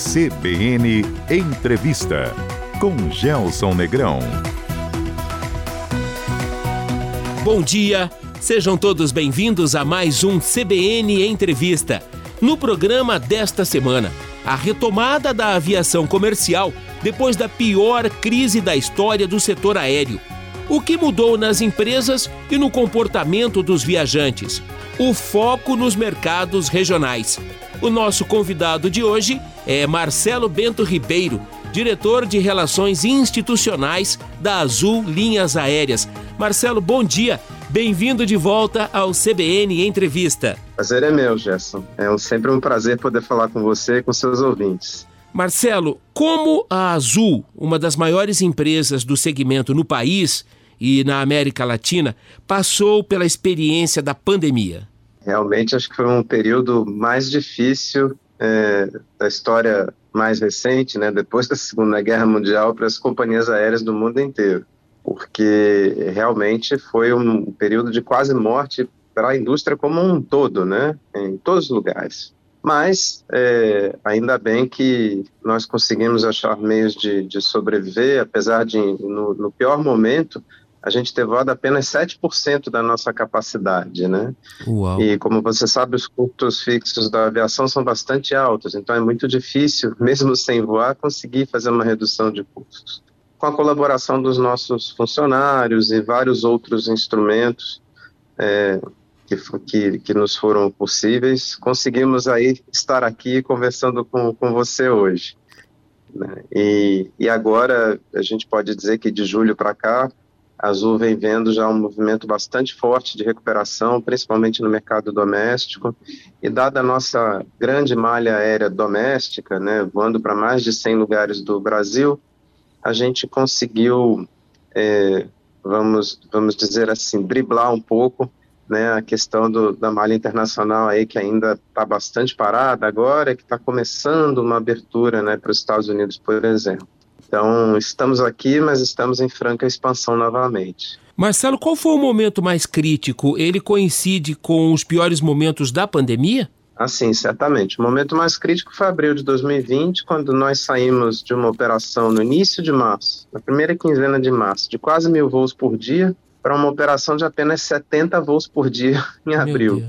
CBN Entrevista com Gelson Negrão. Bom dia, sejam todos bem-vindos a mais um CBN Entrevista. No programa desta semana, a retomada da aviação comercial depois da pior crise da história do setor aéreo. O que mudou nas empresas e no comportamento dos viajantes? O foco nos mercados regionais. O nosso convidado de hoje é Marcelo Bento Ribeiro, diretor de Relações Institucionais da Azul Linhas Aéreas. Marcelo, bom dia. Bem-vindo de volta ao CBN Entrevista. Prazer é meu, Gerson. É sempre um prazer poder falar com você e com seus ouvintes. Marcelo, como a Azul, uma das maiores empresas do segmento no país e na América Latina, passou pela experiência da pandemia? Realmente acho que foi um período mais difícil é, da história mais recente, né, depois da Segunda Guerra Mundial, para as companhias aéreas do mundo inteiro, porque realmente foi um período de quase morte para a indústria como um todo, né, em todos os lugares. Mas é, ainda bem que nós conseguimos achar meios de, de sobreviver, apesar de, no, no pior momento, a gente ter voado apenas 7% da nossa capacidade, né? Uau. E como você sabe, os custos fixos da aviação são bastante altos, então é muito difícil, mesmo sem voar, conseguir fazer uma redução de custos. Com a colaboração dos nossos funcionários e vários outros instrumentos é, que, que, que, nos foram possíveis, conseguimos aí estar aqui conversando com, com você hoje. Né? E, e agora a gente pode dizer que de julho para cá Azul vem vendo já um movimento bastante forte de recuperação, principalmente no mercado doméstico, e dada a nossa grande malha aérea doméstica, né, voando para mais de 100 lugares do Brasil, a gente conseguiu, é, vamos, vamos dizer assim, driblar um pouco né, a questão do, da malha internacional aí que ainda está bastante parada agora, que está começando uma abertura né, para os Estados Unidos, por exemplo. Então, estamos aqui, mas estamos em franca expansão novamente. Marcelo, qual foi o momento mais crítico? Ele coincide com os piores momentos da pandemia? Ah, sim, certamente. O momento mais crítico foi abril de 2020, quando nós saímos de uma operação no início de março, na primeira quinzena de março, de quase mil voos por dia, para uma operação de apenas 70 voos por dia em abril.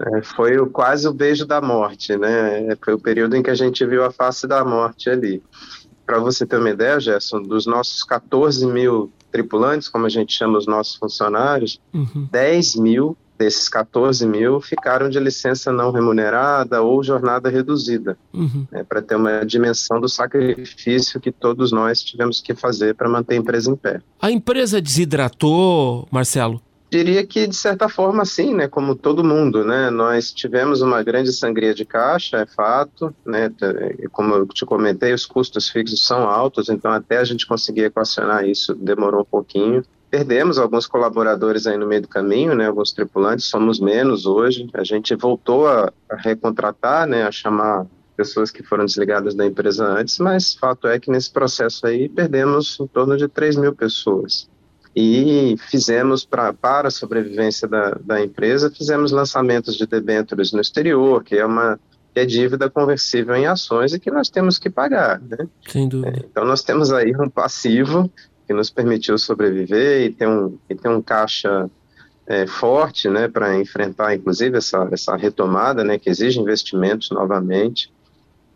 É, foi o, quase o beijo da morte, né? Foi o período em que a gente viu a face da morte ali. Para você ter uma ideia, Gerson, dos nossos 14 mil tripulantes, como a gente chama os nossos funcionários, uhum. 10 mil desses 14 mil ficaram de licença não remunerada ou jornada reduzida, uhum. né, para ter uma dimensão do sacrifício que todos nós tivemos que fazer para manter a empresa em pé. A empresa desidratou, Marcelo? Diria que, de certa forma, sim, né? Como todo mundo, né? Nós tivemos uma grande sangria de caixa, é fato, né? Como eu te comentei, os custos fixos são altos, então até a gente conseguir equacionar isso demorou um pouquinho. Perdemos alguns colaboradores aí no meio do caminho, né? Alguns tripulantes, somos menos hoje. A gente voltou a, recontratar, né? A chamar pessoas que foram desligadas da empresa antes, mas fato é que nesse processo aí perdemos em torno de 3 mil pessoas e fizemos pra, para a sobrevivência da, da empresa, fizemos lançamentos de debêntures no exterior, que é uma que é dívida conversível em ações e que nós temos que pagar, né? Sem dúvida. É, então nós temos aí um passivo que nos permitiu sobreviver e ter um, e ter um caixa é, forte, né, para enfrentar inclusive essa, essa retomada, né, que exige investimentos novamente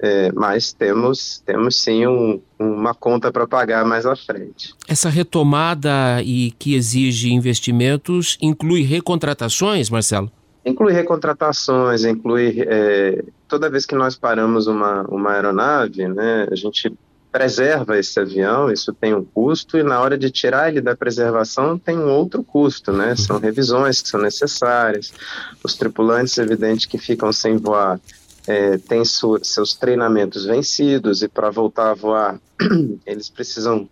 é, mas temos, temos sim um, uma conta para pagar mais à frente. Essa retomada e que exige investimentos inclui recontratações, Marcelo? Inclui recontratações, inclui é, toda vez que nós paramos uma, uma aeronave, né, a gente preserva esse avião, isso tem um custo, e na hora de tirar ele da preservação tem um outro custo, né? São revisões que são necessárias, os tripulantes, evidente, que ficam sem voar é, têm seus treinamentos vencidos e para voltar a voar eles precisam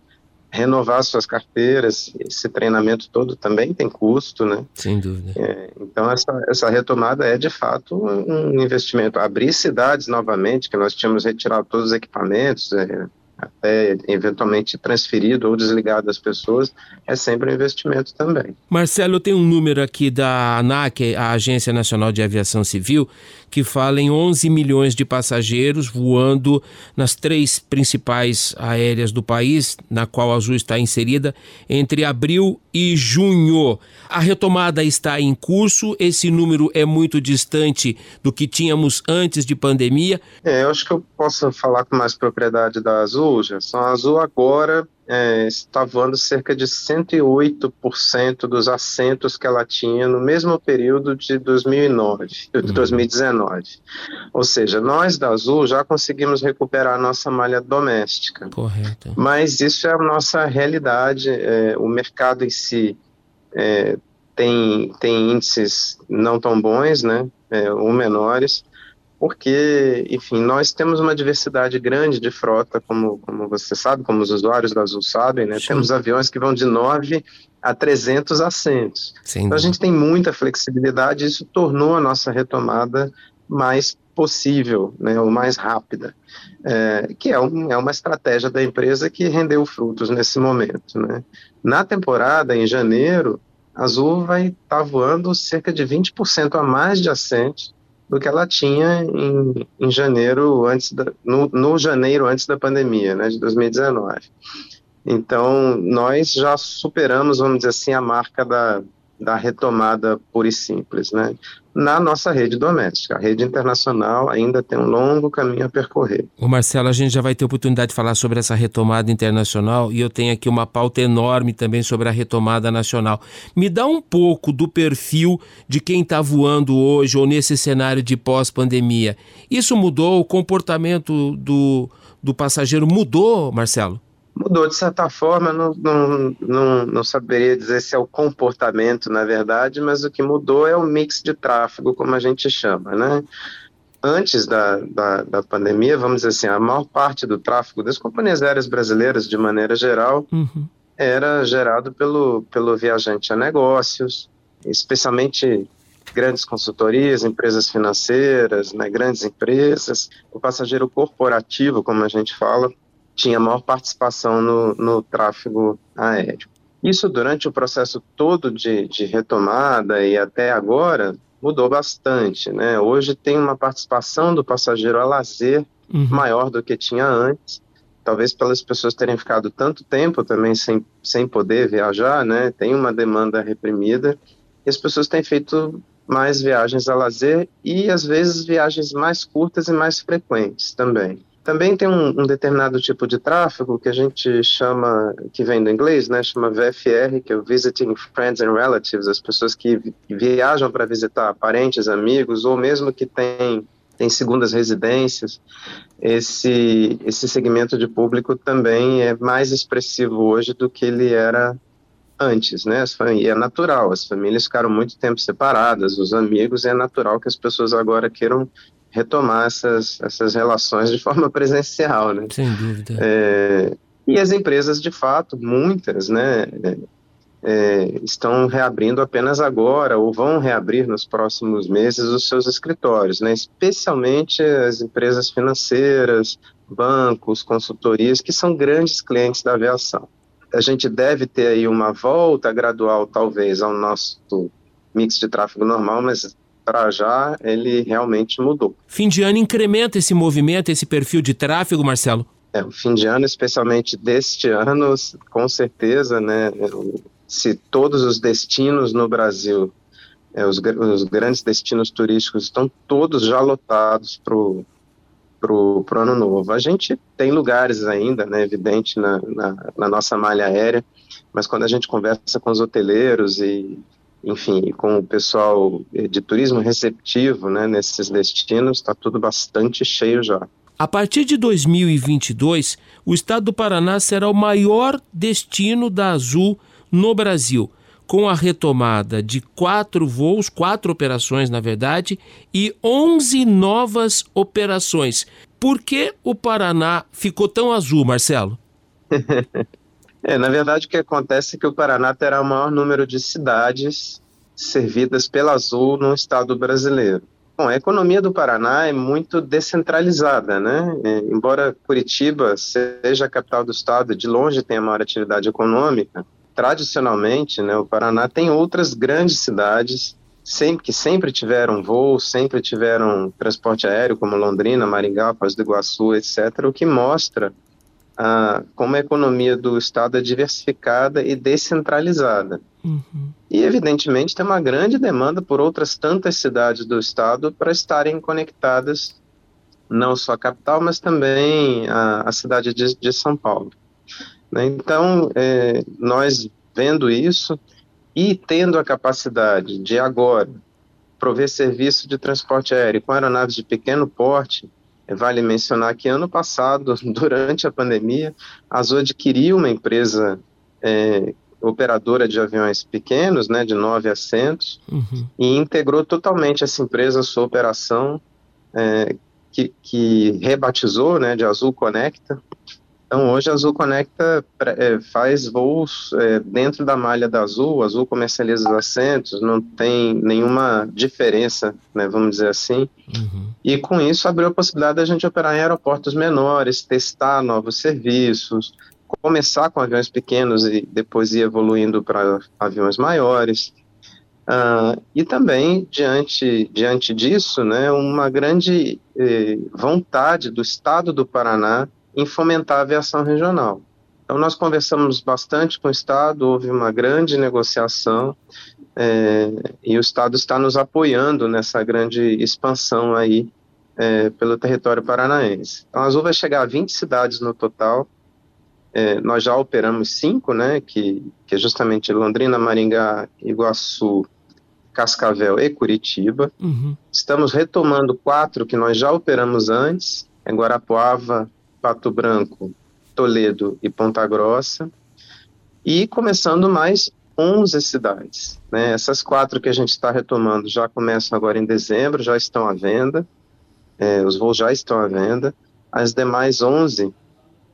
renovar suas carteiras. Esse treinamento todo também tem custo, né? Sem dúvida. É, então essa, essa retomada é de fato um investimento. Abrir cidades novamente, que nós tínhamos retirado todos os equipamentos, é, até eventualmente transferido ou desligado das pessoas, é sempre um investimento também. Marcelo, tenho um número aqui da ANAC, a Agência Nacional de Aviação Civil, que fala em 11 milhões de passageiros voando nas três principais aéreas do país, na qual a Azul está inserida, entre abril e junho. A retomada está em curso, esse número é muito distante do que tínhamos antes de pandemia. É, eu acho que eu posso falar com mais propriedade da Azul, Gerson. A Azul agora é, está voando cerca de 108% dos assentos que ela tinha no mesmo período de 2009, de uhum. 2019. Ou seja, nós da Azul já conseguimos recuperar a nossa malha doméstica. Correto. Mas isso é a nossa realidade. É, o mercado em si é, tem, tem índices não tão bons, né, é, ou menores porque, enfim, nós temos uma diversidade grande de frota, como, como você sabe, como os usuários da Azul sabem, né? Temos aviões que vão de 9 a 300 assentos. Sim. Então a gente tem muita flexibilidade e isso tornou a nossa retomada mais possível, né, ou mais rápida, é, que é, um, é uma estratégia da empresa que rendeu frutos nesse momento. Né. Na temporada, em janeiro, a Azul vai estar tá voando cerca de 20% a mais de assentos do que ela tinha em, em janeiro antes da, no, no, janeiro antes da pandemia, né, de 2019. Então nós já superamos, vamos dizer assim, a marca da, da retomada pura e simples, né? Na nossa rede doméstica. A rede internacional ainda tem um longo caminho a percorrer. O Marcelo, a gente já vai ter oportunidade de falar sobre essa retomada internacional e eu tenho aqui uma pauta enorme também sobre a retomada nacional. Me dá um pouco do perfil de quem está voando hoje ou nesse cenário de pós-pandemia. Isso mudou? O comportamento do, do passageiro mudou, Marcelo? Mudou de certa forma, não, não, não, não, saberia dizer se é o comportamento, na verdade, mas o que mudou é o mix de tráfego, como a gente chama, né? Antes da, da, da pandemia, vamos dizer assim, a maior parte do tráfego das companhias aéreas brasileiras, de maneira geral, uhum. era gerado pelo, pelo viajante a negócios, especialmente grandes consultorias, empresas financeiras, né, grandes empresas, o passageiro corporativo, como a gente fala, tinha maior participação no, no tráfego aéreo. Isso durante o processo todo de, de retomada e até agora mudou bastante, né? Hoje tem uma participação do passageiro a lazer uhum. maior do que tinha antes, talvez pelas pessoas terem ficado tanto tempo também sem, sem poder viajar, né? Tem uma demanda reprimida e as pessoas têm feito mais viagens a lazer e às vezes viagens mais curtas e mais frequentes também. Também tem um, um, determinado tipo de tráfego que a gente chama, que vem do inglês, né, chama VFR, que é o Visiting Friends and Relatives, as pessoas que viajam para visitar parentes, amigos, ou mesmo que têm tem segundas residências. Esse, esse segmento de público também é mais expressivo hoje do que ele era antes, né? E é natural, as famílias ficaram muito tempo separadas, os amigos, é natural que as pessoas agora queiram retomar essas, essas relações de forma presencial, né? Sem dúvida. É, e as empresas, de fato, muitas, né, é, estão reabrindo apenas agora ou vão reabrir nos próximos meses os seus escritórios, né? Especialmente as empresas financeiras, bancos, consultorias, que são grandes clientes da aviação. A gente deve ter aí uma volta gradual, talvez, ao nosso mix de tráfego normal, mas para já ele realmente mudou. Fim de ano incrementa esse movimento, esse perfil de tráfego, Marcelo? É, o fim de ano, especialmente deste ano, com certeza, né? Se todos os destinos no Brasil, é, os, os, grandes destinos turísticos estão todos já lotados para o pro, pro ano novo. A gente tem lugares ainda, né, evidente, na, na, na nossa malha aérea, mas quando a gente conversa com os hoteleiros e enfim, com o pessoal de turismo receptivo né, nesses destinos, está tudo bastante cheio já. A partir de 2022, o estado do Paraná será o maior destino da Azul no Brasil, com a retomada de quatro voos, quatro operações na verdade, e 11 novas operações. Por que o Paraná ficou tão azul, Marcelo? É, na verdade, o que acontece é que o Paraná terá o maior número de cidades servidas pela Azul no estado brasileiro. Bom, a economia do Paraná é muito descentralizada, né? É, embora Curitiba seja a capital do estado, de longe tem a maior atividade econômica, tradicionalmente, né, o Paraná tem outras grandes cidades sempre, que sempre tiveram voo, sempre tiveram transporte aéreo, como Londrina, Maringá, Foz do Iguaçu, etc., o que mostra ah, como a economia do estado é diversificada e descentralizada. Uhum. E, evidentemente, tem uma grande demanda por outras tantas cidades do estado para estarem conectadas, não só a capital, mas também a, a cidade de, de, São Paulo. Né? Então, é, nós vendo isso e tendo a capacidade de agora prover serviço de transporte aéreo com aeronaves de pequeno porte, Vale mencionar que ano passado, durante a pandemia, a Azul adquiriu uma empresa é, operadora de aviões pequenos, né, de nove assentos, uhum. e integrou totalmente essa empresa sua operação, é, que, que, rebatizou né, de Azul Conecta, então, hoje a Azul Conecta é, faz voos é, dentro da malha da Azul, a Azul comercializa os assentos, não tem nenhuma diferença, né, vamos dizer assim. Uhum. E com isso abriu a possibilidade da gente operar em aeroportos menores, testar novos serviços, começar com aviões pequenos e depois ir evoluindo para aviões maiores. Uh, e também, diante, diante disso, né, uma grande eh, vontade do Estado do Paraná em fomentar a aviação regional. Então, nós conversamos bastante com o Estado, houve uma grande negociação é, e o Estado está nos apoiando nessa grande expansão aí é, pelo território paranaense. Então, a Azul vai chegar a 20 cidades no total. É, nós já operamos cinco, né, que, que é justamente Londrina, Maringá, Iguaçu, Cascavel e Curitiba. Uhum. Estamos retomando quatro que nós já operamos antes, em Guarapuava, Pato Branco, Toledo e Ponta Grossa, e começando mais 11 cidades. Né? Essas quatro que a gente está retomando já começam agora em dezembro, já estão à venda, é, os voos já estão à venda. As demais 11,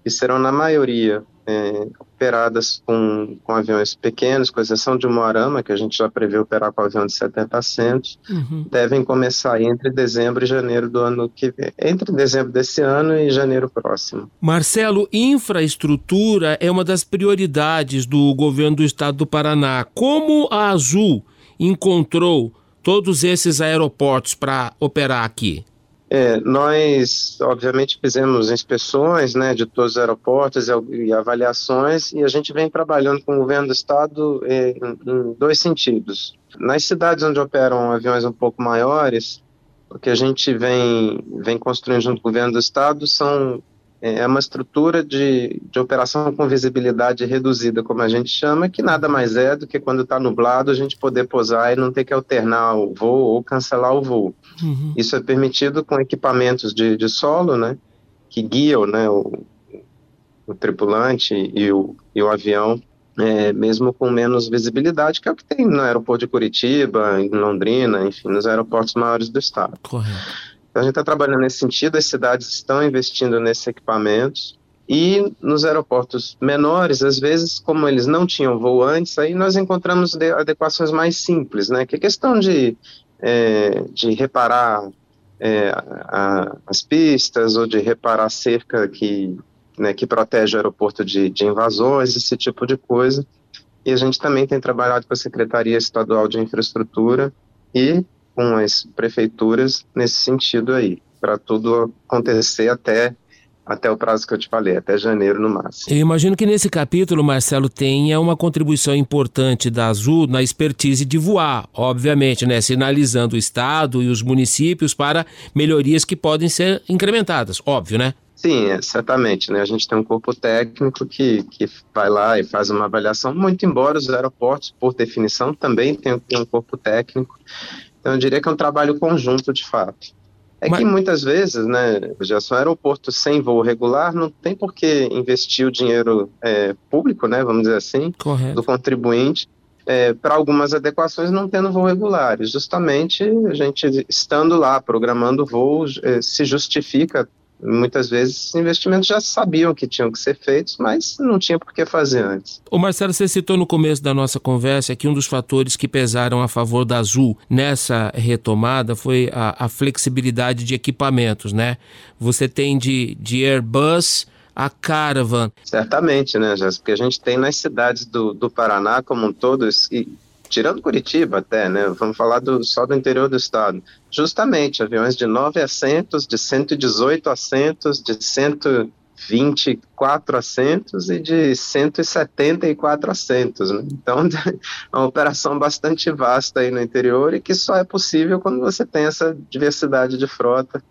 que serão na maioria é, operadas com, com aviões pequenos, com exceção de Moarama, que a gente já prevê operar com avião de 70 assentos, uhum. devem começar entre dezembro e janeiro do ano que vem. Entre dezembro desse ano e janeiro próximo. Marcelo, infraestrutura é uma das prioridades do governo do estado do Paraná. Como a Azul encontrou todos esses aeroportos para operar aqui? É, nós, obviamente, fizemos inspeções né, de todos os aeroportos e, avaliações, e a gente vem trabalhando com o governo do estado é, em, em, dois sentidos. Nas cidades onde operam aviões um pouco maiores, o que a gente vem, vem construindo junto com o governo do estado são é, é uma estrutura de, de operação com visibilidade reduzida, como a gente chama, que nada mais é do que quando está nublado a gente poder posar e não ter que alternar o voo ou cancelar o voo. Uhum. Isso é permitido com equipamentos de, de solo, né, que guiam né, o, o tripulante e o, e o avião, é, mesmo com menos visibilidade, que é o que tem no aeroporto de Curitiba, em Londrina, enfim, nos aeroportos maiores do estado. Correto. Então, a gente está trabalhando nesse sentido, as cidades estão investindo nesses equipamentos. E nos aeroportos menores, às vezes, como eles não tinham voo antes, aí nós encontramos adequações mais simples, né? Que é questão de, é, de reparar é, a, as pistas ou de reparar cerca que, né, que protege o aeroporto de, de invasões, esse tipo de coisa. E a gente também tem trabalhado com a Secretaria Estadual de Infraestrutura e com as prefeituras nesse sentido aí, para tudo acontecer até até o prazo que eu te falei, até janeiro no máximo. Eu imagino que nesse capítulo, Marcelo, tenha uma contribuição importante da Azul na expertise de voar, obviamente, né? Sinalizando o Estado e os municípios para melhorias que podem ser incrementadas, óbvio, né? Sim, é, certamente, né? A gente tem um corpo técnico que, que vai lá e faz uma avaliação, muito embora os aeroportos, por definição, também tenham um corpo técnico então, eu diria que é um trabalho conjunto, de fato. É Mas... que muitas vezes, né, já são aeroporto sem voo regular, não tem por que investir o dinheiro é, público, né, vamos dizer assim, Correto. do contribuinte, é, para algumas adequações não tendo voo regular. E justamente a gente estando lá, programando voos, é, se justifica Muitas vezes investimentos já sabiam que tinham que ser feitos, mas não tinha por que fazer antes. O Marcelo, você citou no começo da nossa conversa que um dos fatores que pesaram a favor da Azul nessa retomada foi a, a flexibilidade de equipamentos, né? Você tem de, de Airbus a Caravan. Certamente, né, Jéssica? Porque a gente tem nas cidades do, do Paraná como um todo, e tirando Curitiba até, né? Vamos falar do, só do interior do estado. Justamente, aviões de 9 assentos, de 118 assentos, de 124 assentos e de 174 assentos. Né? Então, é uma operação bastante vasta aí no interior e que só é possível quando você tem essa diversidade de frota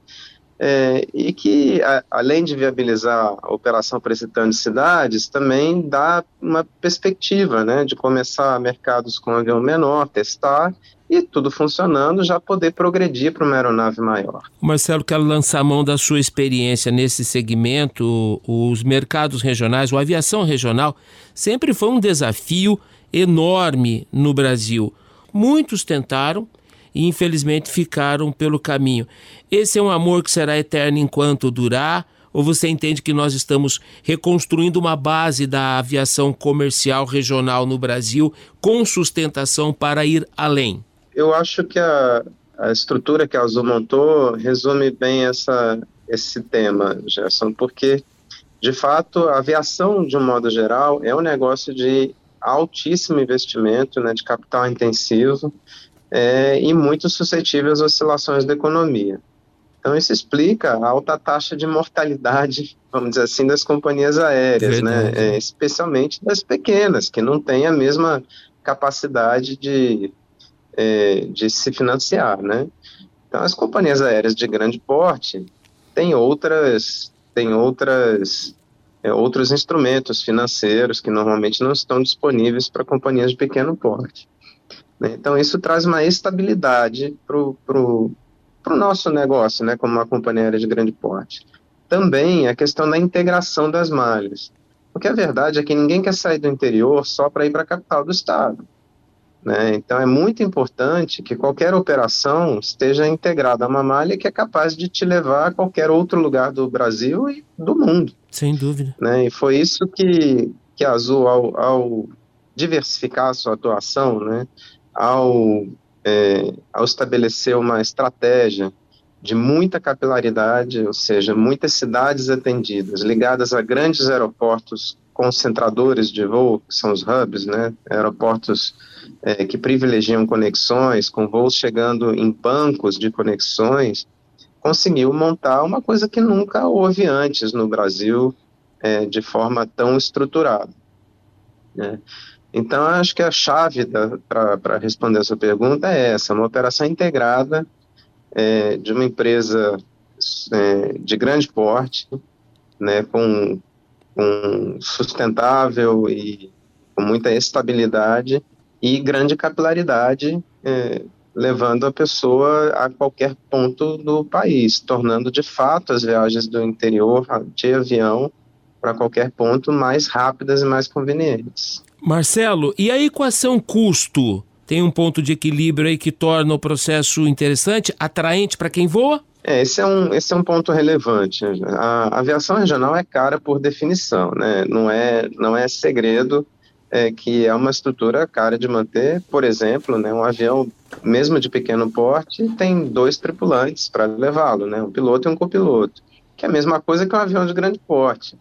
é, e que, a, além de viabilizar a operação para esse tanto de cidades, também dá uma perspectiva né, de começar mercados com avião menor, testar e tudo funcionando, já poder progredir para uma aeronave maior. Marcelo, quero lançar a mão da sua experiência nesse segmento. Os mercados regionais, a aviação regional, sempre foi um desafio enorme no Brasil. Muitos tentaram, e infelizmente ficaram pelo caminho. Esse é um amor que será eterno enquanto durar? Ou você entende que nós estamos reconstruindo uma base da aviação comercial regional no Brasil com sustentação para ir além? Eu acho que a, a estrutura que a Azul montou resume bem essa, esse tema, Gerson, porque, de fato, a aviação, de um modo geral, é um negócio de altíssimo investimento, né, de capital intensivo, é, e muito suscetível às oscilações da economia. Então, isso explica a alta taxa de mortalidade, vamos dizer assim, das companhias aéreas, né? É, especialmente das pequenas, que não têm a mesma capacidade de, é, de se financiar, né? Então, as companhias aéreas de grande porte têm outras, têm outras, é, outros instrumentos financeiros que normalmente não estão disponíveis para companhias de pequeno porte. Né? Então, isso traz uma estabilidade para o nosso negócio, né, como uma companhia aérea de grande porte. Também a questão da integração das malhas. Porque a verdade é que ninguém quer sair do interior só para ir para a capital do estado. Né? Então, é muito importante que qualquer operação esteja integrada a uma malha que é capaz de te levar a qualquer outro lugar do Brasil e do mundo. Sem dúvida. Né? E foi isso que, que a Azul, ao, ao diversificar a sua atuação, né, ao, é, ao estabelecer uma estratégia de muita capilaridade, ou seja, muitas cidades atendidas, ligadas a grandes aeroportos concentradores de voo, que são os hubs, né, aeroportos é, que privilegiam conexões, com voos chegando em bancos de conexões, conseguiu montar uma coisa que nunca houve antes no Brasil é, de forma tão estruturada. Né? Então, acho que a chave para responder essa pergunta é essa: uma operação integrada é, de uma empresa é, de grande porte, né, com, com sustentável e com muita estabilidade e grande capilaridade, é, levando a pessoa a qualquer ponto do país, tornando de fato as viagens do interior de avião para qualquer ponto mais rápidas e mais convenientes. Marcelo, e a equação custo tem um ponto de equilíbrio aí que torna o processo interessante, atraente para quem voa? É, esse é um, esse é um ponto relevante. A aviação regional é cara por definição, né? Não é, não é segredo é, que é uma estrutura cara de manter. Por exemplo, né, um avião, mesmo de pequeno porte, tem dois tripulantes para levá-lo, né? Um piloto e um copiloto, que é a mesma coisa que um avião de grande porte.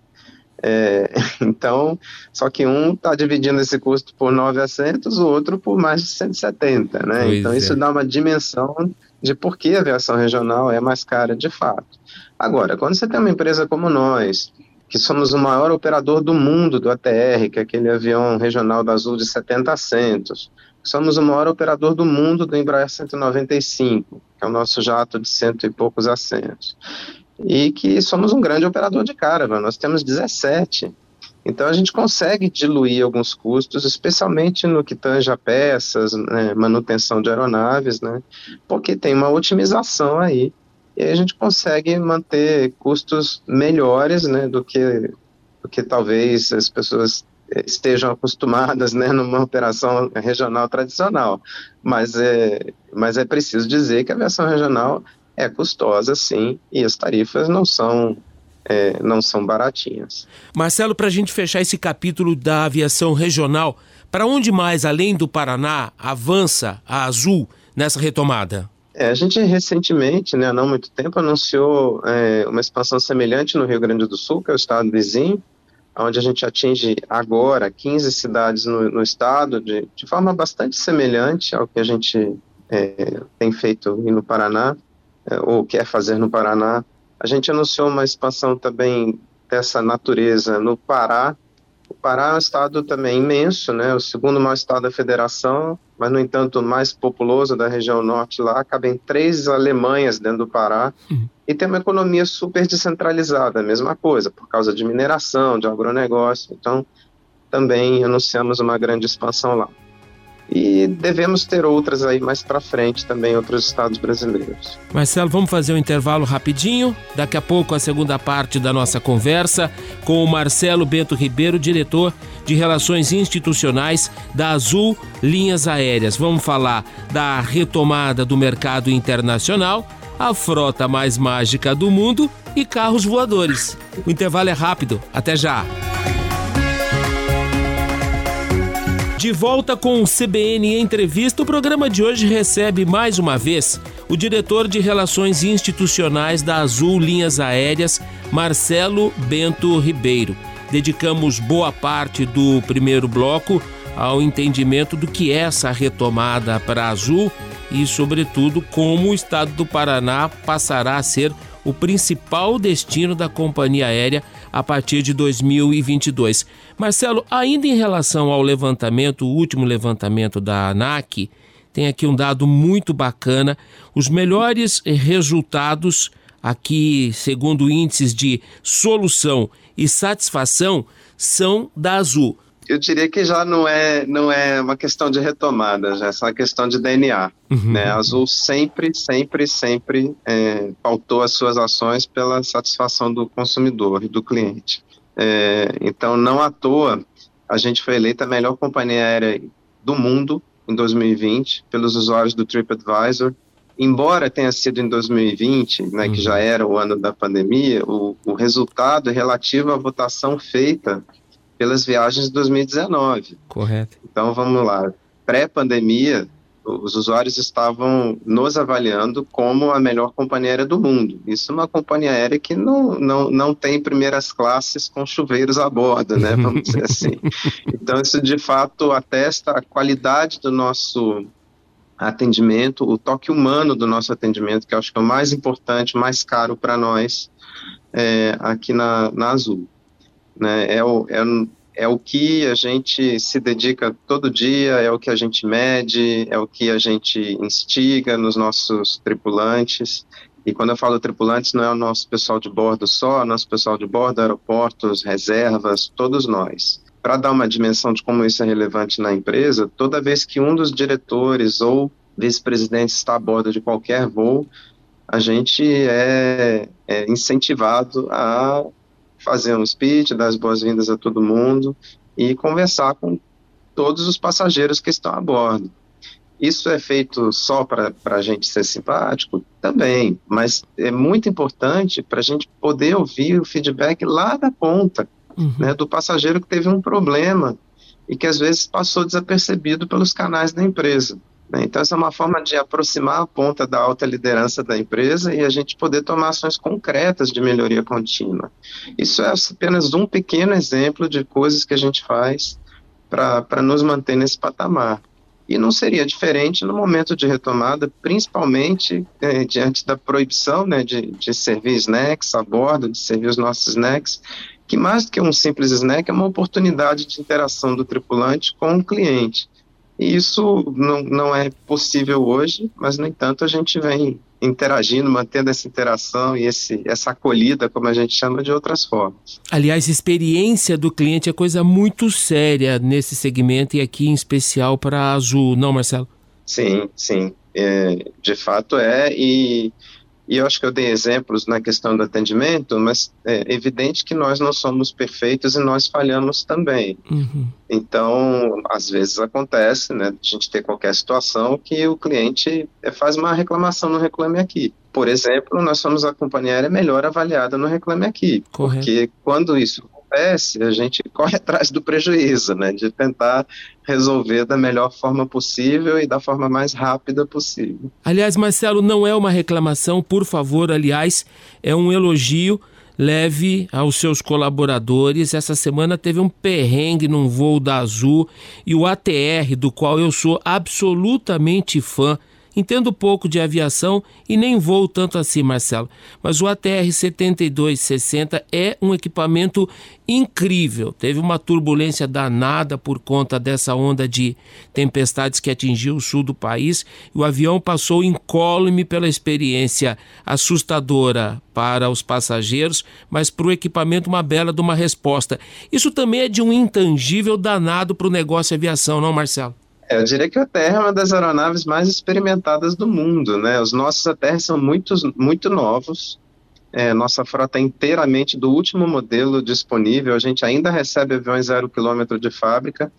É, então, só que um está dividindo esse custo por 9 assentos, o outro por mais de 170, né? Pois então, é. isso dá uma dimensão de por que a aviação regional é mais cara de fato. Agora, quando você tem uma empresa como nós, que somos o maior operador do mundo do ATR, que é aquele avião regional da Azul de 70 assentos, somos o maior operador do mundo do Embraer 195, que é o nosso jato de cento e poucos assentos e que somos um grande operador de caravan, nós temos 17. Então a gente consegue diluir alguns custos, especialmente no que tange a peças, né, manutenção de aeronaves, né, porque tem uma otimização aí e a gente consegue manter custos melhores né, do, que, do que talvez as pessoas estejam acostumadas né, numa operação regional tradicional. Mas é, mas é preciso dizer que a aviação regional é custosa, sim, e as tarifas não são é, não são baratinhas. Marcelo, para a gente fechar esse capítulo da aviação regional, para onde mais, além do Paraná, avança a Azul nessa retomada? É, a gente recentemente, né, há não muito tempo, anunciou é, uma expansão semelhante no Rio Grande do Sul, que é o estado vizinho, onde a gente atinge agora 15 cidades no, no estado, de, de, forma bastante semelhante ao que a gente é, tem feito no Paraná, ou quer fazer no Paraná. A gente anunciou uma expansão também dessa natureza no Pará, o Pará é um estado também imenso, né? O segundo maior estado da federação, mas no entanto o mais populoso da região norte lá, cabem três Alemanhas dentro do Pará uhum. e tem uma economia super descentralizada, a mesma coisa, por causa de mineração, de agronegócio. Então, também anunciamos uma grande expansão lá e devemos ter outras aí mais para frente também, outros estados brasileiros. Marcelo, vamos fazer um intervalo rapidinho. Daqui a pouco a segunda parte da nossa conversa com o Marcelo Bento Ribeiro, diretor de Relações Institucionais da Azul Linhas Aéreas. Vamos falar da retomada do mercado internacional, a frota mais mágica do mundo e carros voadores. O intervalo é rápido. Até já. De volta com o CBN Entrevista, o programa de hoje recebe mais uma vez o diretor de Relações Institucionais da Azul Linhas Aéreas, Marcelo Bento Ribeiro. Dedicamos boa parte do primeiro bloco ao entendimento do que é essa retomada para a Azul e, sobretudo, como o estado do Paraná passará a ser o principal destino da companhia aérea a partir de 2022. Marcelo, ainda em relação ao levantamento, o último levantamento da ANAC, tem aqui um dado muito bacana. Os melhores resultados aqui, segundo índices de solução e satisfação, são da Azul eu diria que já não é, não é uma questão de retomada, já é só uma questão de DNA. Uhum. Né? A Azul sempre, sempre, sempre é, pautou as suas ações pela satisfação do consumidor e do cliente. É, então, não à toa, a gente foi eleita a melhor companhia aérea do mundo em 2020 pelos usuários do TripAdvisor. Embora tenha sido em 2020, né, uhum. que já era o ano da pandemia, o, o resultado é relativo à votação feita pelas viagens de 2019. Correto. Então vamos lá. Pré-pandemia, os usuários estavam nos avaliando como a melhor companhia aérea do mundo. Isso é uma companhia aérea que não, não, não tem primeiras classes com chuveiros a bordo, né? Vamos dizer assim. Então, isso de fato atesta a qualidade do nosso atendimento, o toque humano do nosso atendimento, que eu acho que é o mais importante, mais caro para nós é, aqui na, na Azul né? É o, é, é o que a gente se dedica todo dia, é o que a gente mede, é o que a gente instiga nos nossos tripulantes. E quando eu falo tripulantes, não é o nosso pessoal de bordo só, é o nosso pessoal de bordo, aeroportos, reservas, todos nós. Para dar uma dimensão de como isso é relevante na empresa, toda vez que um dos diretores ou vice-presidentes está a bordo de qualquer voo, a gente é, é incentivado a fazer um speech, dar as boas-vindas a todo mundo e conversar com todos os passageiros que estão a bordo. Isso é feito só para a gente ser simpático? Também, mas é muito importante para a gente poder ouvir o feedback lá da ponta, uhum. né, do passageiro que teve um problema e que às vezes passou desapercebido pelos canais da empresa. Né? Então, essa é uma forma de aproximar a ponta da alta liderança da empresa e a gente poder tomar ações concretas de melhoria contínua. Isso é apenas um pequeno exemplo de coisas que a gente faz para nos manter nesse patamar. E não seria diferente no momento de retomada, principalmente é, diante da proibição né, de, de servir snacks a bordo, de servir os nossos snacks, que mais do que um simples snack é uma oportunidade de interação do tripulante com o cliente. E isso não, não é possível hoje, mas, no entanto, a gente vem interagindo, mantendo essa interação e esse, essa acolhida, como a gente chama, de outras formas. Aliás, experiência do cliente é coisa muito séria nesse segmento e aqui em especial para a Azul, não, Marcelo? Sim, sim. É, de fato é, e e eu acho que eu dei exemplos na questão do atendimento, mas é evidente que nós não somos perfeitos e nós falhamos também. Uhum. Então, às vezes acontece, né, a gente ter qualquer situação que o cliente é, faz uma reclamação no Reclame Aqui. Por exemplo, nós somos a companhia aérea melhor avaliada no Reclame Aqui, Correto. porque quando isso acontece, a gente corre atrás do prejuízo, né, de tentar resolver da melhor forma possível e da forma mais rápida possível. Aliás, Marcelo, não é uma reclamação, por favor, aliás, é um elogio leve aos seus colaboradores. Essa semana teve um perrengue num voo da Azul e o ATR, do qual eu sou absolutamente fã, Entendo pouco de aviação e nem voo tanto assim, Marcelo, mas o ATR 7260 é um equipamento incrível. Teve uma turbulência danada por conta dessa onda de tempestades que atingiu o sul do país o avião passou incólume pela experiência assustadora para os passageiros, mas para o equipamento uma bela de uma resposta. Isso também é de um intangível danado para o negócio aviação, não, Marcelo? É, eu diria que a Terra é uma das aeronaves mais experimentadas do mundo, né? Os nossos ATR são muito, muito novos, é, nossa frota é inteiramente do último modelo disponível, a gente ainda recebe aviões zero quilômetro de fábrica,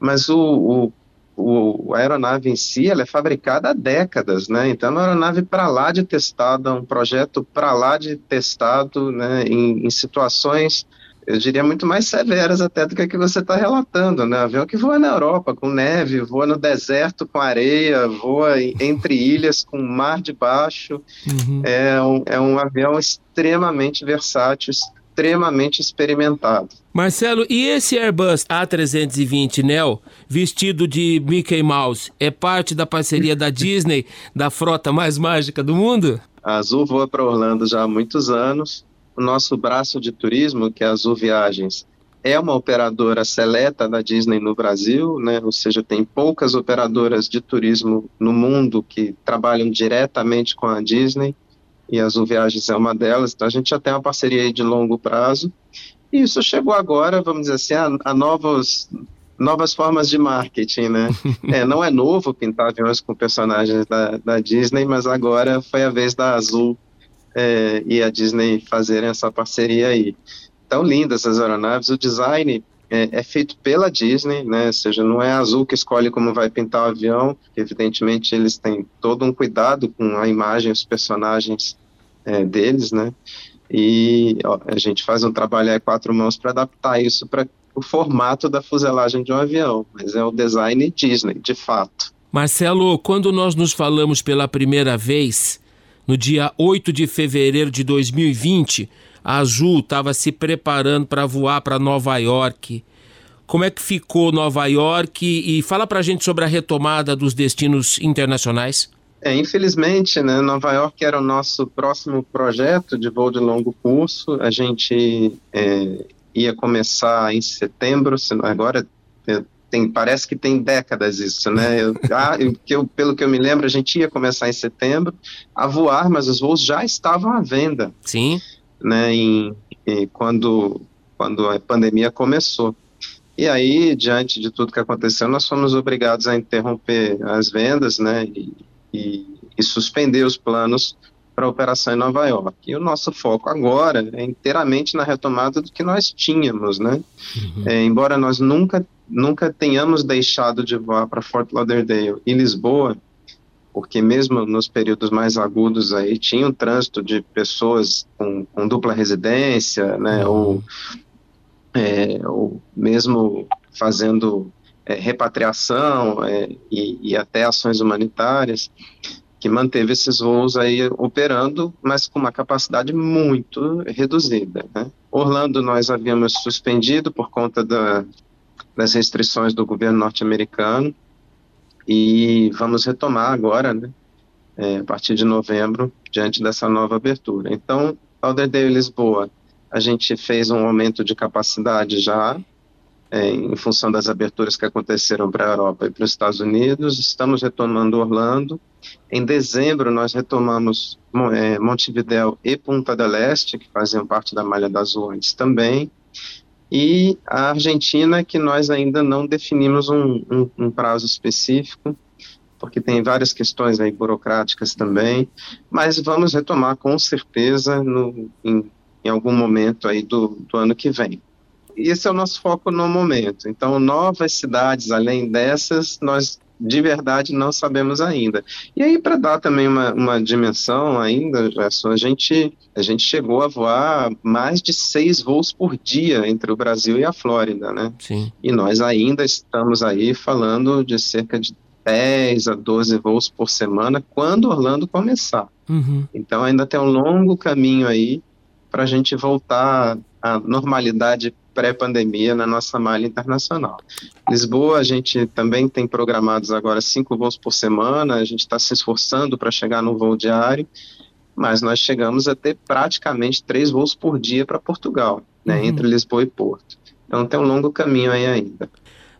mas o, o, o, a aeronave em si ela é fabricada há décadas, né? Então é uma aeronave para lá de testada, um projeto para lá de testado, né? Em, em situações eu diria, muito mais severas até do que a que você está relatando, né? Avião que voa na Europa com neve, voa no deserto com areia, voa entre ilhas com mar debaixo. Uhum. É, um, é um avião extremamente versátil, extremamente experimentado. Marcelo, e esse Airbus A320 Neo, vestido de Mickey Mouse, é parte da parceria da Disney, da frota mais mágica do mundo? A Azul voa para Orlando já há muitos anos o nosso braço de turismo, que é a Azul Viagens, é uma operadora seleta da Disney no Brasil, né? ou seja, tem poucas operadoras de turismo no mundo que trabalham diretamente com a Disney, e a Azul Viagens é uma delas, então a gente já tem uma parceria de longo prazo, e isso chegou agora, vamos dizer assim, a, a novos, novas formas de marketing, né? é, não é novo pintar aviões com personagens da, da Disney, mas agora foi a vez da Azul é, e a Disney fazerem essa parceria aí. Tão lindas essas aeronaves, o design é, é, feito pela Disney, né? Ou seja, não é a Azul que escolhe como vai pintar o avião, evidentemente eles têm todo um cuidado com a imagem, os personagens é, deles, né? E ó, a gente faz um trabalho a quatro mãos para adaptar isso para o formato da fuselagem de um avião, mas é o design Disney, de fato. Marcelo, quando nós nos falamos pela primeira vez, no dia 8 de fevereiro de 2020, a Azul estava se preparando para voar para Nova York. Como é que ficou Nova York? E fala para a gente sobre a retomada dos destinos internacionais. É, infelizmente, né, Nova York era o nosso próximo projeto de voo de longo curso. A gente é, ia começar em setembro, agora é, tem, parece que tem décadas isso, né? Eu, ah, eu, eu, pelo que eu me lembro, a gente ia começar em setembro a voar, mas os voos já estavam à venda. Sim. Né, em, em, quando, quando a pandemia começou. E aí, diante de tudo que aconteceu, nós fomos obrigados a interromper as vendas, né, e, e, e suspender os planos para a operação em Nova York. E o nosso foco agora é inteiramente na retomada do que nós tínhamos, né? Uhum. É, embora nós nunca nunca tenhamos deixado de voar para Fort Lauderdale e Lisboa, porque mesmo nos períodos mais agudos aí tinha um trânsito de pessoas com, com dupla residência, né, uhum. ou, é, ou mesmo fazendo é, repatriação é, e, e, até ações humanitárias, que manteve esses voos aí operando, mas com uma capacidade muito reduzida. Né? Orlando nós havíamos suspendido por conta da, das restrições do governo norte-americano e vamos retomar agora, né, é, a partir de novembro, diante dessa nova abertura. Então, Lauderdale e Lisboa, a gente fez um aumento de capacidade já, em função das aberturas que aconteceram para a Europa e para os Estados Unidos. Estamos retomando Orlando. Em dezembro, nós retomamos é, Montevideo e Punta del Este, que faziam parte da Malha das antes também e a Argentina, que nós ainda não definimos um, um, um prazo específico, porque tem várias questões aí burocráticas também, mas vamos retomar com certeza no, em, em algum momento aí do, do ano que vem. Esse é o nosso foco no momento. Então, novas cidades além dessas, nós de verdade não sabemos ainda. E aí, para dar também uma, uma dimensão ainda, Gerson, a gente, a gente chegou a voar mais de seis voos por dia entre o Brasil e a Flórida, né? Sim. E nós ainda estamos aí falando de cerca de 10 a 12 voos por semana quando Orlando começar. Uhum. Então ainda tem um longo caminho aí para a gente voltar à normalidade pré-pandemia na nossa malha internacional. Lisboa, a gente também tem programados agora cinco voos por semana, a gente está se esforçando para chegar no voo diário, mas nós chegamos a ter praticamente três voos por dia para Portugal, né, Uhum. entre Lisboa e Porto. Então tem um longo caminho aí ainda.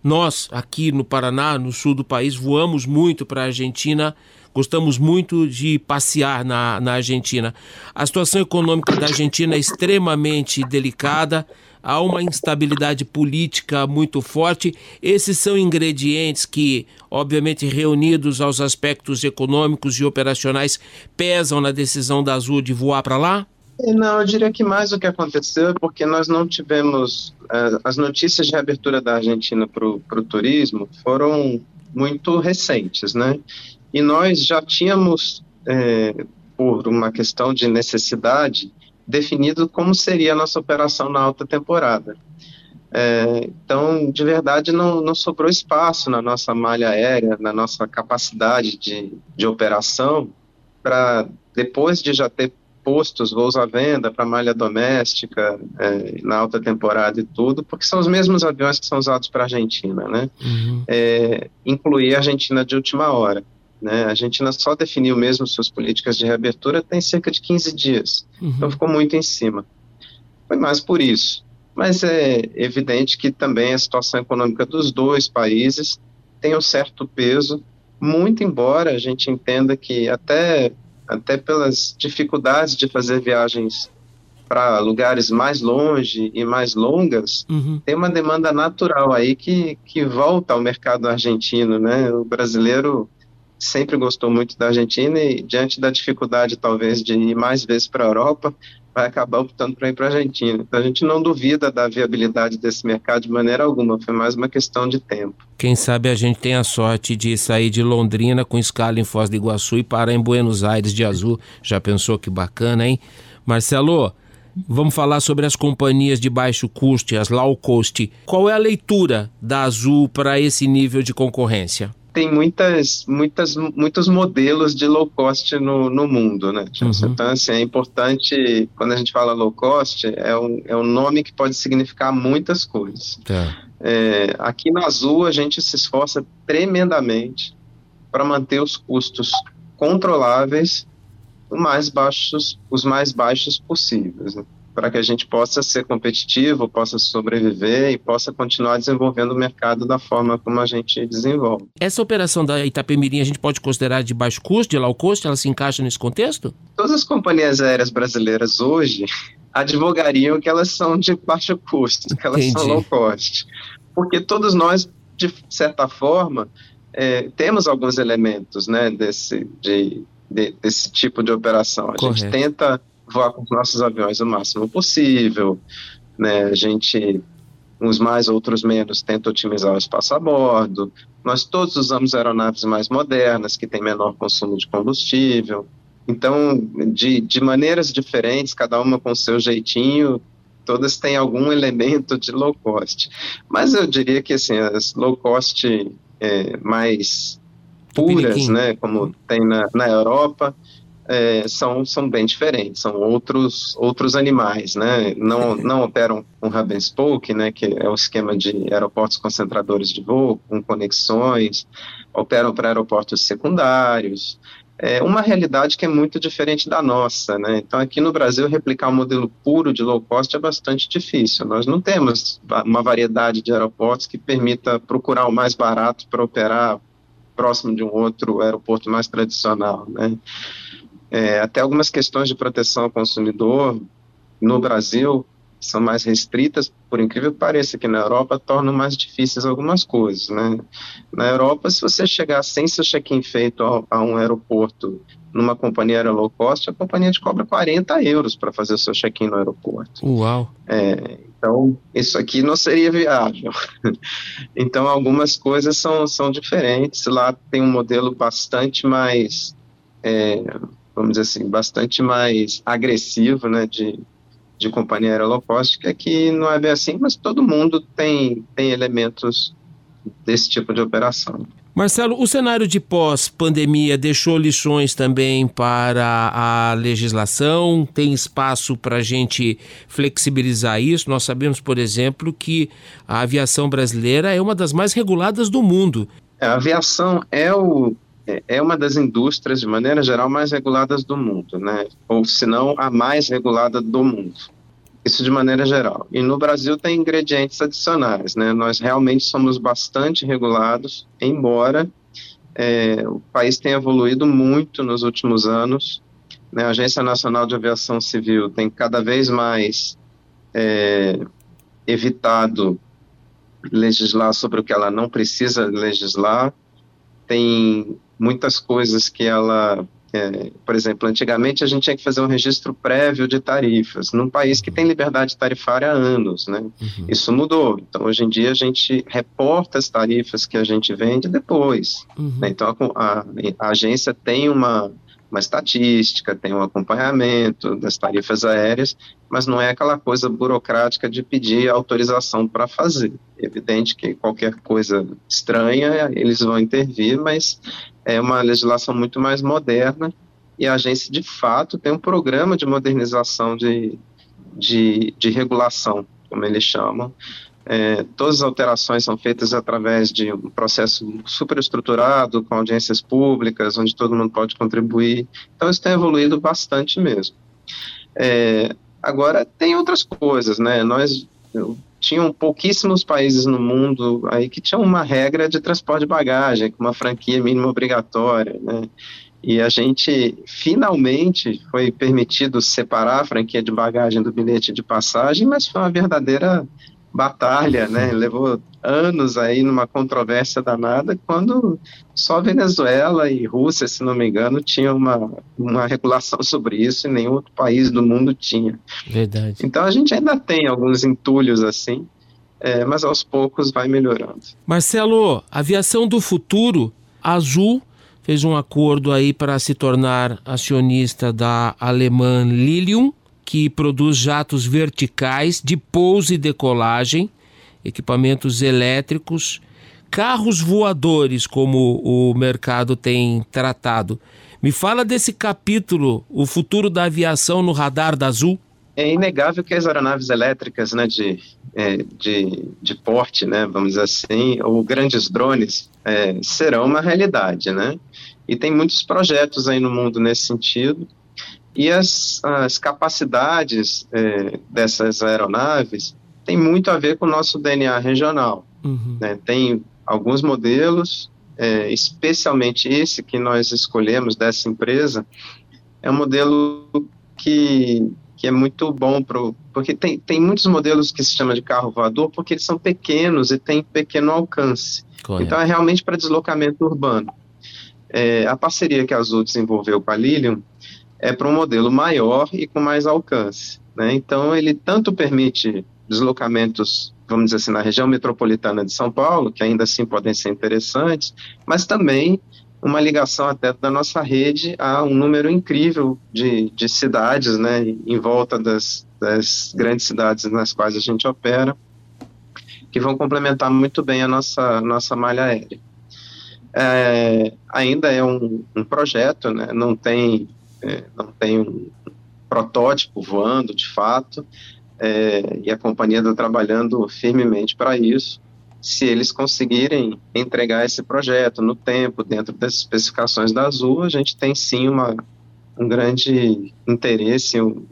Nós, aqui no Paraná, no sul do país, voamos muito para a Argentina, gostamos muito de passear na, na Argentina. A situação econômica da Argentina é extremamente delicada, há uma instabilidade política muito forte. Esses são ingredientes que, obviamente, reunidos aos aspectos econômicos e operacionais, pesam na decisão da Azul de voar para lá? É, Não, eu diria que mais o que aconteceu é porque nós não tivemos. eh, as notícias de reabertura da Argentina para o turismo foram muito recentes, né? E nós já tínhamos, eh, por uma questão de necessidade, definido como seria a nossa operação na alta temporada. Eh, então, de verdade, não, não sobrou espaço na nossa malha aérea, na nossa capacidade de, de operação, para, depois de já ter postos, voos à venda para malha doméstica, eh, na alta temporada e tudo, porque são os mesmos aviões que são usados para a Argentina, né? Uhum. É, incluir a Argentina de última hora. Né? A Argentina só definiu mesmo suas políticas de reabertura tem cerca de 15 dias, então Uhum. ficou muito em cima. Foi mais por isso. Mas é evidente que também a situação econômica dos dois países tem um certo peso, muito embora a gente entenda que até, até pelas dificuldades de fazer viagens para lugares mais longe e mais longas, Uhum. tem uma demanda natural aí que, que volta ao mercado argentino, né? O brasileiro sempre gostou muito da Argentina e diante da dificuldade talvez de ir mais vezes para a Europa, vai acabar optando para ir para a Argentina. Então a gente não duvida da viabilidade desse mercado de maneira alguma, foi mais uma questão de tempo. Quem sabe a gente tem a sorte de sair de Londrina com escala em Foz do Iguaçu e parar em Buenos Aires de azul. Já pensou que bacana, hein? Marcelo, vamos falar sobre as companhias de baixo custo, as low cost. Qual é a leitura da Azul para esse nível de concorrência? Tem muitas, muitas, muitos modelos de low cost no, no mundo, né? Uhum. Então, assim, é importante, quando a gente fala low cost, é um, é um nome que pode significar muitas coisas. Tá. É, aqui na Azul, a gente se esforça tremendamente para manter os custos controláveis, mais baixos, os mais baixos possíveis, né? Para que a gente possa ser competitivo, possa sobreviver e possa continuar desenvolvendo o mercado da forma como a gente desenvolve. Essa operação da Itapemirim a gente pode considerar de baixo custo, de low cost? Ela se encaixa nesse contexto? Todas as companhias aéreas brasileiras hoje advogariam que elas são de baixo custo, que elas são Entendi. low cost. Porque todos nós, de certa forma, é, temos alguns elementos né, desse, de, de- desse tipo de operação. A gente Correto. tenta voar com os nossos aviões o máximo possível, né, a gente, uns mais, outros menos, tenta otimizar o espaço a bordo. Nós todos usamos aeronaves mais modernas, que têm menor consumo de combustível. Então, de, de maneiras diferentes, cada uma com seu jeitinho, todas têm algum elemento de low cost. Mas eu diria que assim, as low cost é, mais puras, né, como tem na, na Europa, é, são, são bem diferentes, são outros, outros animais, né, não, não operam com hub and spoke, né, que é o esquema de aeroportos concentradores de voo, com conexões, operam para aeroportos secundários, é uma realidade que é muito diferente da nossa, né? Então, aqui no Brasil, replicar um modelo puro de low cost é bastante difícil. Nós não temos uma variedade de aeroportos que permita procurar o mais barato para operar próximo de um outro aeroporto mais tradicional, né? É, até algumas questões de proteção ao consumidor no Brasil são mais restritas, por incrível que pareça, que na Europa tornam mais difíceis algumas coisas, né? Na Europa, se você chegar sem seu check-in feito a, a, um aeroporto numa companhia aérea low cost, a companhia te cobra 40 euros para fazer o seu check-in no aeroporto. Uau! É, então, isso aqui não seria viável. então, algumas coisas são, são diferentes. Lá tem um modelo bastante mais, é, vamos dizer assim, bastante mais agressivo, né, de, de companhia aérea low cost, que aqui não é bem assim, mas todo mundo tem, tem elementos desse tipo de operação. Marcelo, o cenário de pós-pandemia deixou lições também para a legislação? Tem espaço para a gente flexibilizar isso? Nós sabemos, por exemplo, que a aviação brasileira é uma das mais reguladas do mundo. É, a aviação é, o, é, uma das indústrias, de maneira geral, mais reguladas do mundo, né? ou se não, a mais regulada do mundo. Isso de maneira geral. E no Brasil tem ingredientes adicionais, né? Nós realmente somos bastante regulados, embora é, o país tenha evoluído muito nos últimos anos. Né? A Agência Nacional de Aviação Civil tem cada vez mais é, evitado legislar sobre o que ela não precisa legislar. Tem muitas coisas que ela é, por exemplo, antigamente a gente tinha que fazer um registro prévio de tarifas, num país que tem liberdade tarifária há anos, né? Uhum. Isso mudou. Então, hoje em dia, a gente reporta as tarifas que a gente vende depois. Uhum. Né? Então, a, a, a, agência tem uma, uma estatística, tem um acompanhamento das tarifas aéreas, mas não é aquela coisa burocrática de pedir autorização para fazer. É evidente que qualquer coisa estranha, eles vão intervir, mas é uma legislação muito mais moderna e a agência, de fato, tem um programa de modernização de, de, de regulação, como eles chamam. É, todas as alterações são feitas através de um processo superestruturado, com audiências públicas, onde todo mundo pode contribuir. Então, isso tem evoluído bastante mesmo. É, agora, tem outras coisas, né? Nós tinham pouquíssimos países no mundo aí que tinham uma regra de transporte de bagagem, com uma franquia mínima obrigatória, né? E a gente finalmente foi permitido separar a franquia de bagagem do bilhete de passagem, mas foi uma verdadeira batalha, né? Levou anos aí numa controvérsia danada, quando só Venezuela e Rússia, se não me engano, tinham uma, uma regulação sobre isso e nenhum outro país do mundo tinha. Verdade. Então a gente ainda tem alguns entulhos assim, é, mas aos poucos vai melhorando. Marcelo, aviação do futuro, Azul fez um acordo aí para se tornar acionista da alemã Lilium que produz jatos verticais de pouso e decolagem, equipamentos elétricos, carros voadores, como o mercado tem tratado. Me fala desse capítulo, o futuro da aviação no radar da Azul. É inegável que as aeronaves elétricas né, de, é, de, de porte, né, vamos dizer assim, ou grandes drones, é, serão uma realidade, né? E tem muitos projetos aí no mundo nesse sentido. E as, as capacidades é, dessas aeronaves têm muito a ver com o nosso DNA regional. Uhum. Né? Tem alguns modelos, é, especialmente esse que nós escolhemos dessa empresa, é um modelo que, que é muito bom, pro, porque tem, tem muitos modelos que se chama de carro voador porque eles são pequenos e têm pequeno alcance. Correto. Então é realmente para deslocamento urbano. É, a parceria que a Azul desenvolveu com a Lilium é para um modelo maior e com mais alcance. Né? Então, ele tanto permite deslocamentos, vamos dizer assim, na região metropolitana de São Paulo, que ainda assim podem ser interessantes, mas também uma ligação até da nossa rede a um número incrível de, de cidades, né, em volta das, das grandes cidades nas quais a gente opera, que vão complementar muito bem a nossa, nossa malha aérea. É, ainda é um, um projeto, né, não tem é, não tem um protótipo voando de fato, é, e a companhia está trabalhando firmemente para isso. Se eles conseguirem entregar esse projeto no tempo, dentro das especificações da Azul, a gente tem sim uma, um grande interesse e um,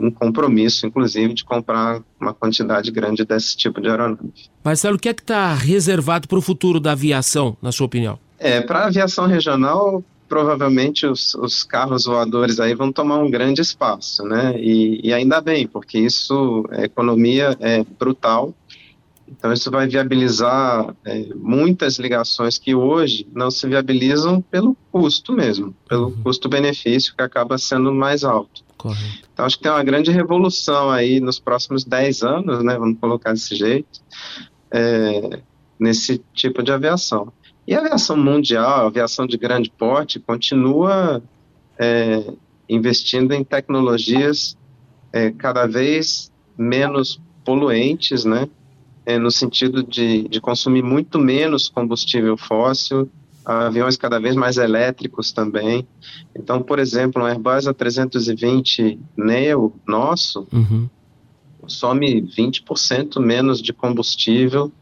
um, compromisso, inclusive, de comprar uma quantidade grande desse tipo de aeronave. Marcelo, o que é que está reservado para o futuro da aviação, na sua opinião? É, para a aviação regional, provavelmente os, os, carros voadores aí vão tomar um grande espaço, né? E, e ainda bem, porque isso, a economia é brutal, então isso vai viabilizar é, muitas ligações que hoje não se viabilizam pelo custo mesmo, pelo uhum. custo-benefício que acaba sendo mais alto. Correto. Então acho que tem uma grande revolução aí nos próximos 10 anos, né? Vamos colocar desse jeito, é, nesse tipo de aviação. E a aviação mundial, a aviação de grande porte, continua é, investindo em tecnologias é, cada vez menos poluentes, né? É, no sentido de, de consumir muito menos combustível fóssil, aviões cada vez mais elétricos também. Então, por exemplo, um Airbus A320 Neo nosso uhum. some 20% menos de combustível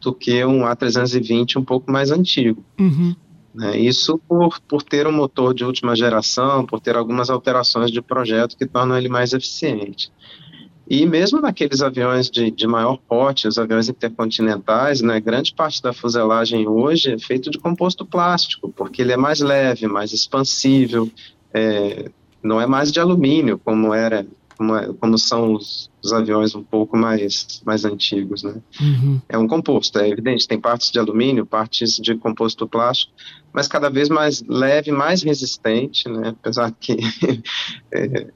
do que um A320 um pouco mais antigo. Uhum. Né? Isso por, por ter um motor de última geração, por ter algumas alterações de projeto que tornam ele mais eficiente. E mesmo naqueles aviões de, de maior porte, os aviões intercontinentais, né, grande parte da fuselagem hoje é feito de composto plástico, porque ele é mais leve, mais expansível, é, não é mais de alumínio, como era como, é, como são os, os, aviões um pouco mais, mais antigos, né? Uhum. É um composto, é evidente, tem partes de alumínio, partes de composto plástico, mas cada vez mais leve, mais resistente, né? Apesar que é,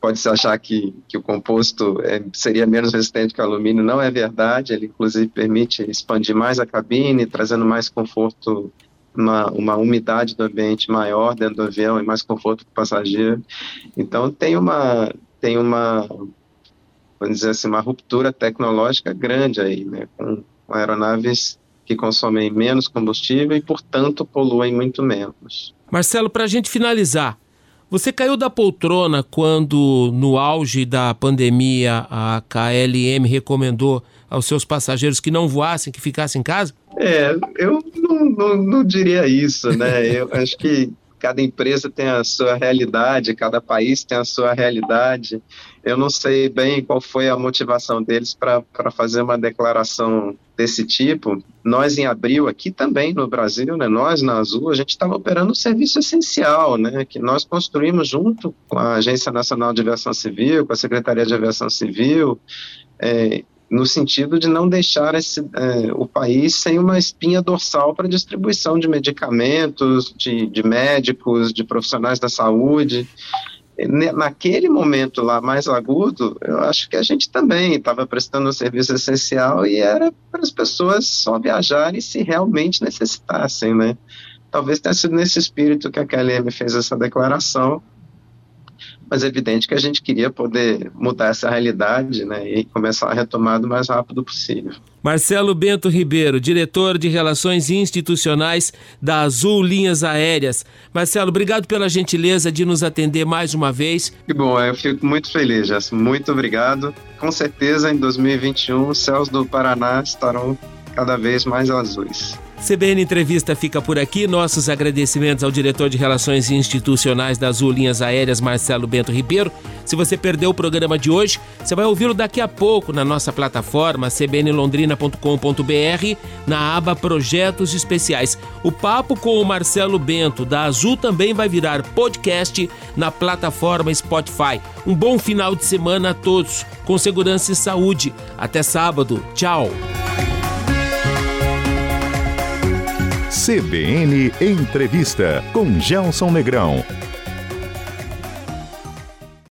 pode-se achar que, que o composto é, seria menos resistente que o alumínio, não é verdade, ele inclusive permite expandir mais a cabine, trazendo mais conforto uma, uma umidade do ambiente maior dentro do avião e mais conforto para o passageiro. Então tem uma tem uma, vamos dizer assim, uma ruptura tecnológica grande aí, né, com, aeronaves que consomem menos combustível e, portanto, poluem muito menos. Marcelo, para a gente finalizar, você caiu da poltrona quando, no auge da pandemia, a KLM recomendou aos seus passageiros que não voassem, que ficassem em casa? É, eu não, não, não diria isso, né? Eu acho que cada empresa tem a sua realidade, cada país tem a sua realidade. Eu não sei bem qual foi a motivação deles para fazer uma declaração desse tipo. Nós, em abril, aqui também no Brasil, né, nós na Azul, a gente estava operando um serviço essencial, né, que nós construímos junto com a Agência Nacional de Aviação Civil, com a Secretaria de Aviação Civil, é, no sentido de não deixar esse, é, o país sem uma espinha dorsal para distribuição de medicamentos, de, de médicos, de profissionais da saúde. Naquele momento lá mais agudo, eu acho que a gente também estava prestando um serviço essencial e era para as pessoas só viajarem se realmente necessitassem, né? Talvez tenha sido nesse espírito que a KLM fez essa declaração, mas é evidente que a gente queria poder mudar essa realidade né, e começar a retomada o mais rápido possível. Marcelo Bento Ribeiro, diretor de Relações Institucionais da Azul Linhas Aéreas. Marcelo, obrigado pela gentileza de nos atender mais uma vez. Que bom, eu fico muito feliz, Jess. Muito obrigado. Com certeza, em 2021, os céus do Paraná estarão cada vez mais azuis. CBN Entrevista fica por aqui. Nossos agradecimentos ao diretor de Relações Institucionais das Azul Linhas Aéreas, Marcelo Bento Ribeiro. Se você perdeu o programa de hoje, você vai ouvi-lo daqui a pouco na nossa plataforma cbnlondrina.com.br, na aba Projetos Especiais. O papo com o Marcelo Bento da Azul também vai virar podcast na plataforma Spotify. Um bom final de semana a todos, com segurança e saúde. Até sábado. Tchau. CBN Entrevista com Gelson Negrão.